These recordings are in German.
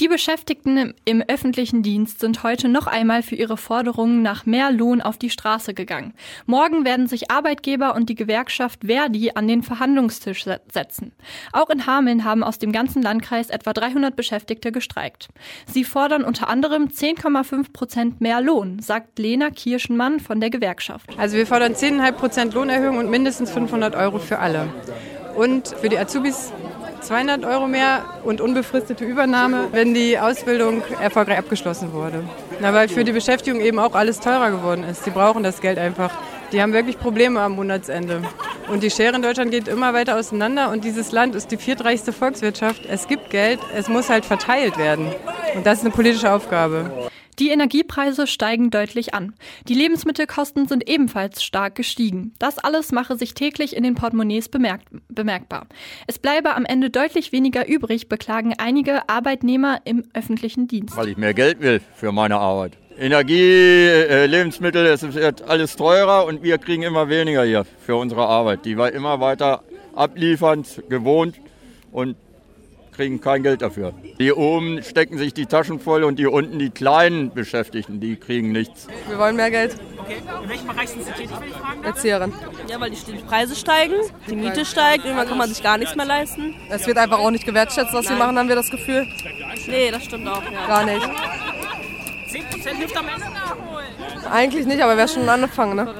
Die Beschäftigten im öffentlichen Dienst sind heute noch einmal für ihre Forderungen nach mehr Lohn auf die Straße gegangen. Morgen werden sich Arbeitgeber und die Gewerkschaft Verdi an den Verhandlungstisch setzen. Auch in Hameln haben aus dem ganzen Landkreis etwa 300 Beschäftigte gestreikt. Sie fordern unter anderem 10,5 Prozent mehr Lohn, sagt Lena Kirschenmann von der Gewerkschaft. Also wir fordern 10,5 Prozent Lohnerhöhung und mindestens 500 Euro für alle. Und für die Azubis 200 Euro mehr und unbefristete Übernahme, wenn die Ausbildung erfolgreich abgeschlossen wurde. Na, weil für die Beschäftigung eben auch alles teurer geworden ist. Die brauchen das Geld einfach. Die haben wirklich Probleme am Monatsende. Und die Schere in Deutschland geht immer weiter auseinander und dieses Land ist die viertreichste Volkswirtschaft. Es gibt Geld, es muss halt verteilt werden. Und das ist eine politische Aufgabe. Die Energiepreise steigen deutlich an. Die Lebensmittelkosten sind ebenfalls stark gestiegen. Das alles mache sich täglich in den Portemonnaies bemerkt, bemerkbar. Es bleibe am Ende deutlich weniger übrig, beklagen einige Arbeitnehmer im öffentlichen Dienst. Weil ich mehr Geld will für meine Arbeit. Energie, äh, Lebensmittel, es wird alles teurer und wir kriegen immer weniger hier für unsere Arbeit, die wir immer weiter abliefern, gewohnt und kriegen kein Geld dafür. Die oben stecken sich die Taschen voll und die unten, die kleinen Beschäftigten, die kriegen nichts. Wir wollen mehr Geld. Okay. In welchem Bereich sind Sie tätig, wenn ich fragen Erzieherin. Ja, weil die Preise steigen, die Miete steigt, irgendwann kann man sich gar nichts mehr leisten. Es wird einfach auch nicht gewertschätzt, was wir machen, haben wir das Gefühl. Nee, das stimmt auch. Ja. Gar nicht. 10% hilft am Ende nachholen. Eigentlich nicht, aber wäre schon ein Anfang, ne?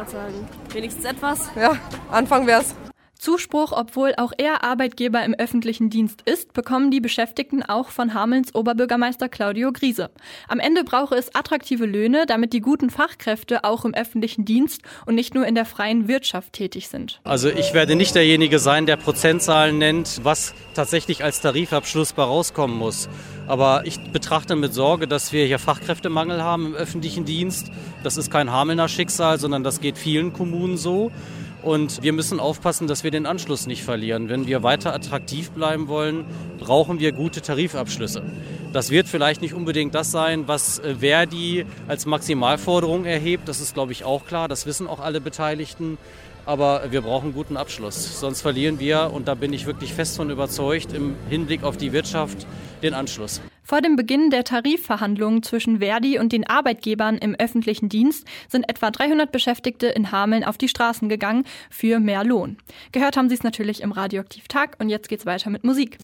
Wenigstens etwas. Ja, Anfang wär's. Zuspruch, obwohl auch er Arbeitgeber im öffentlichen Dienst ist, bekommen die Beschäftigten auch von Hamelns Oberbürgermeister Claudio Griese. Am Ende brauche es attraktive Löhne, damit die guten Fachkräfte auch im öffentlichen Dienst und nicht nur in der freien Wirtschaft tätig sind. Also ich werde nicht derjenige sein, der Prozentzahlen nennt, was tatsächlich als Tarifabschluss bei rauskommen muss. Aber ich betrachte mit Sorge, dass wir hier Fachkräftemangel haben im öffentlichen Dienst. Das ist kein Hamelner Schicksal, sondern das geht vielen Kommunen so. Und wir müssen aufpassen, dass wir den Anschluss nicht verlieren. Wenn wir weiter attraktiv bleiben wollen, brauchen wir gute Tarifabschlüsse. Das wird vielleicht nicht unbedingt das sein, was äh, Verdi als Maximalforderung erhebt. Das ist, glaube ich, auch klar. Das wissen auch alle Beteiligten. Aber wir brauchen guten Abschluss. Sonst verlieren wir, und da bin ich wirklich fest von überzeugt, im Hinblick auf die Wirtschaft den Anschluss. Vor dem Beginn der Tarifverhandlungen zwischen Verdi und den Arbeitgebern im öffentlichen Dienst sind etwa 300 Beschäftigte in Hameln auf die Straßen gegangen für mehr Lohn. Gehört haben Sie es natürlich im Radioaktiv Tag und jetzt geht's weiter mit Musik.